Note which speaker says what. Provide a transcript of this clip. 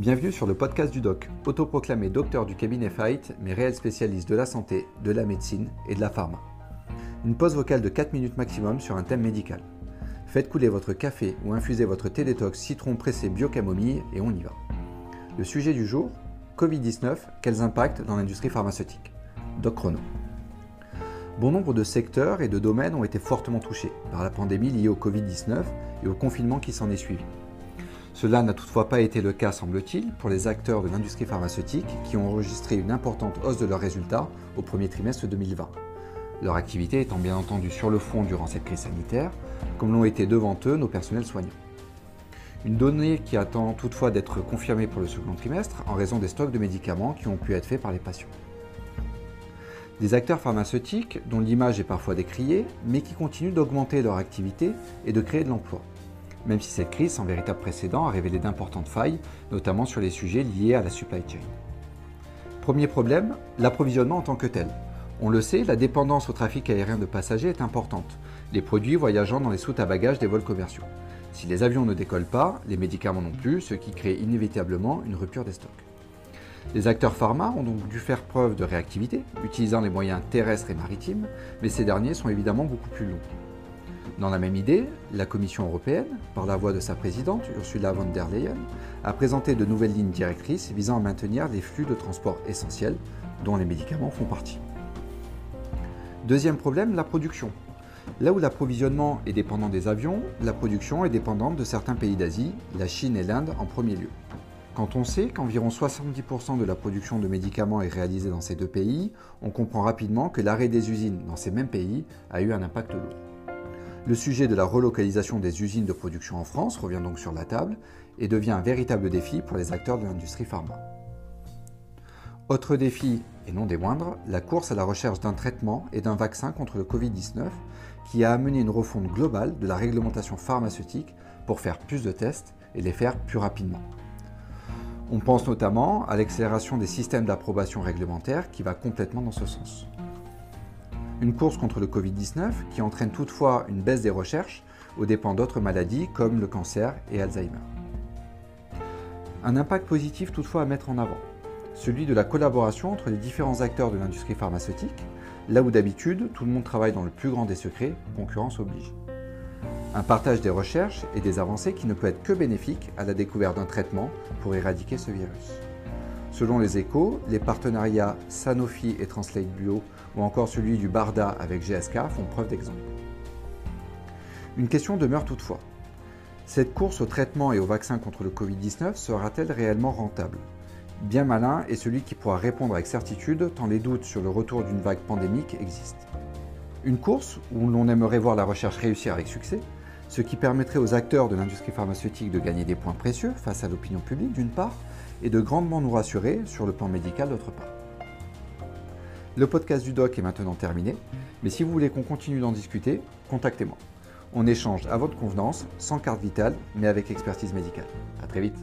Speaker 1: Bienvenue sur le podcast du doc, autoproclamé docteur du cabinet Fight, mais réel spécialiste de la santé, de la médecine et de la pharma. Une pause vocale de 4 minutes maximum sur un thème médical. Faites couler votre café ou infusez votre thé détox citron pressé bio-camomille et on y va. Le sujet du jour, Covid-19, quels impacts dans l'industrie pharmaceutique? Doc Chrono. Bon nombre de secteurs et de domaines ont été fortement touchés par la pandémie liée au Covid-19 et au confinement qui s'en est suivi. Cela n'a toutefois pas été le cas, semble-t-il, pour les acteurs de l'industrie pharmaceutique qui ont enregistré une importante hausse de leurs résultats au premier trimestre 2020. Leur activité étant bien entendu sur le front durant cette crise sanitaire, comme l'ont été devant eux nos personnels soignants. Une donnée qui attend toutefois d'être confirmée pour le second trimestre en raison des stocks de médicaments qui ont pu être faits par les patients. Des acteurs pharmaceutiques dont l'image est parfois décriée, mais qui continuent d'augmenter leur activité et de créer de l'emploi même si cette crise sans véritable précédent a révélé d'importantes failles, notamment sur les sujets liés à la supply chain. Premier problème, l'approvisionnement en tant que tel. On le sait, la dépendance au trafic aérien de passagers est importante, les produits voyageant dans les soutes à bagages des vols commerciaux. Si les avions ne décollent pas, les médicaments non plus, ce qui crée inévitablement une rupture des stocks. Les acteurs pharma ont donc dû faire preuve de réactivité, utilisant les moyens terrestres et maritimes, mais ces derniers sont évidemment beaucoup plus longs. Dans la même idée, la Commission européenne, par la voix de sa présidente, Ursula von der Leyen, a présenté de nouvelles lignes directrices visant à maintenir les flux de transport essentiels, dont les médicaments font partie. Deuxième problème, la production. Là où l'approvisionnement est dépendant des avions, la production est dépendante de certains pays d'Asie, la Chine et l'Inde en premier lieu. Quand on sait qu'environ 70% de la production de médicaments est réalisée dans ces deux pays, on comprend rapidement que l'arrêt des usines dans ces mêmes pays a eu un impact lourd. Le sujet de la relocalisation des usines de production en France revient donc sur la table et devient un véritable défi pour les acteurs de l'industrie pharma. Autre défi, et non des moindres, la course à la recherche d'un traitement et d'un vaccin contre le Covid-19 qui a amené une refonte globale de la réglementation pharmaceutique pour faire plus de tests et les faire plus rapidement. On pense notamment à l'accélération des systèmes d'approbation réglementaire qui va complètement dans ce sens. Une course contre le Covid-19 qui entraîne toutefois une baisse des recherches aux dépens d'autres maladies comme le cancer et Alzheimer. Un impact positif toutefois à mettre en avant, celui de la collaboration entre les différents acteurs de l'industrie pharmaceutique, là où d'habitude tout le monde travaille dans le plus grand des secrets, concurrence oblige. Un partage des recherches et des avancées qui ne peut être que bénéfique à la découverte d'un traitement pour éradiquer ce virus. Selon les échos, les partenariats Sanofi et Translate Bio ou encore celui du Barda avec GSK font preuve d'exemple. Une question demeure toutefois. Cette course au traitement et au vaccin contre le Covid-19 sera-t-elle réellement rentable? Bien malin est celui qui pourra répondre avec certitude tant les doutes sur le retour d'une vague pandémique existent. Une course où l'on aimerait voir la recherche réussir avec succès, ce qui permettrait aux acteurs de l'industrie pharmaceutique de gagner des points précieux face à l'opinion publique d'une part, et de grandement nous rassurer sur le plan médical d'autre part. Le podcast du doc est maintenant terminé, mais si vous voulez qu'on continue d'en discuter, contactez-moi. On échange à votre convenance, sans carte vitale, mais avec expertise médicale. A très vite